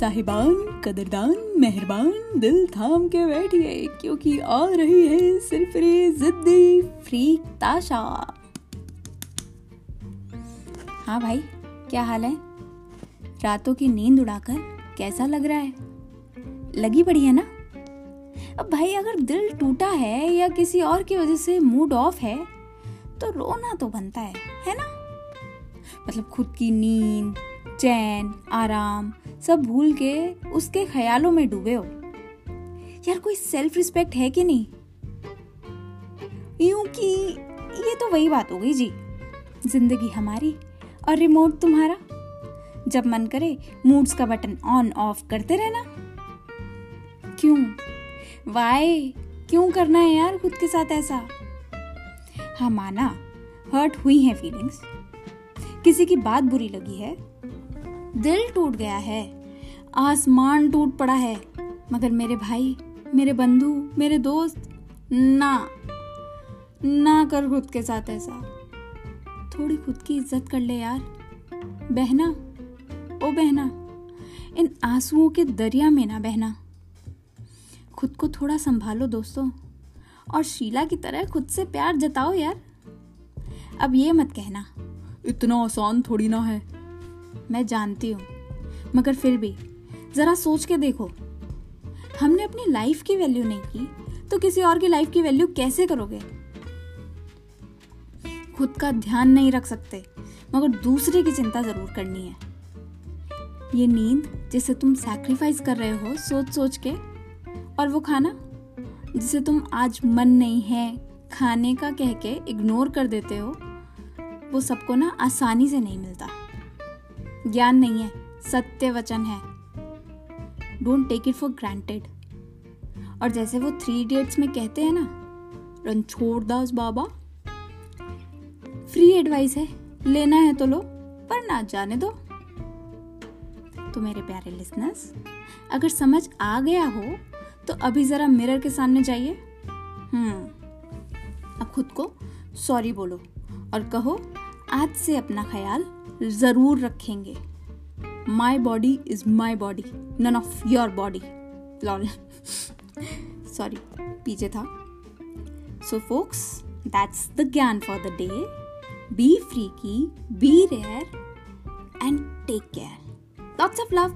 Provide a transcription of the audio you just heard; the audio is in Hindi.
साहिबान, कदरदान, मेहरबान, दिल थाम के बैठिए, क्योंकि आ रही है सिर्फ़ जिद्दी फ्रीक ताशा। हाँ भाई, क्या हाल है? रातों की नींद उड़ाकर कैसा लग रहा है? लगी पड़ी है ना? अब भाई, अगर दिल टूटा है या किसी और की वजह से मूड ऑफ़ है तो रोना तो बनता है है ना? मतलब खुद की नींद, चैन, आराम सब भूल के उसके ख्यालों में डूबे हो। यार, कोई सेल्फ रिस्पेक्ट है कि नहीं? यूँ कि ये तो वही बात हो गई जी। ज़िंदगी हमारी और रिमोट तुम्हारा। जब मन करे मूड्स का बटन ऑन ऑफ़ करते रहना। क्यों? वाई क्यों करना है यार खुद के साथ ऐसा? हाँ माना हर्ट हुई है फीलिंग्स किसी की बात बुरी लगी है दिल टूट गया है। आसमान टूट पड़ा है। मगर मेरे भाई, मेरे बंधु, मेरे दोस्त, ना ना कर खुद के साथ ऐसा। थोड़ी खुद की इज़्ज़त कर ले यार। बहना, ओ बहना, इन आंसुओं के दरिया में ना बहना। खुद को थोड़ा संभालो दोस्तों, और शीला की तरह खुद से प्यार जताओ यार। अब ये मत कहना। इतना आसान थोड़ी ना है। मैं जानती हूँ। मगर फिर भी, जरा सोच के देखो। हमने अपनी लाइफ की वैल्यू नहीं की तो किसी और की लाइफ की वैल्यू कैसे करोगे? खुद का ध्यान नहीं रख सकते, मगर दूसरे की चिंता ज़रूर करनी है। ये नींद, जिसे तुम सैक्रिफाइस कर रहे हो सोच सोच के, और वो खाना, जिसे तुम आज मन नहीं है खाने का कह के इग्नोर कर देते हो, वो सबको ना आसानी से नहीं मिलता। ज्ञान नहीं है, सत्य वचन है। Don't take it for granted और जैसे वो थ्री इडियट्स में कहते हैं ना रणछोड़ दास बाबा। फ्री एडवाइस है, लेना है तो लो, पर ना जाने दो। तो मेरे प्यारे लिसनर्स अगर समझ आ गया हो तो अभी जरा मिरर के सामने जाइए। हम्म अब खुद को सॉरी बोलो और कहो, आज से अपना ख्याल ज़रूर रखेंगे। My body is my body none of your body sorry पीछे था। So folks that's the gyan for the day be free की be rare and take care lots of love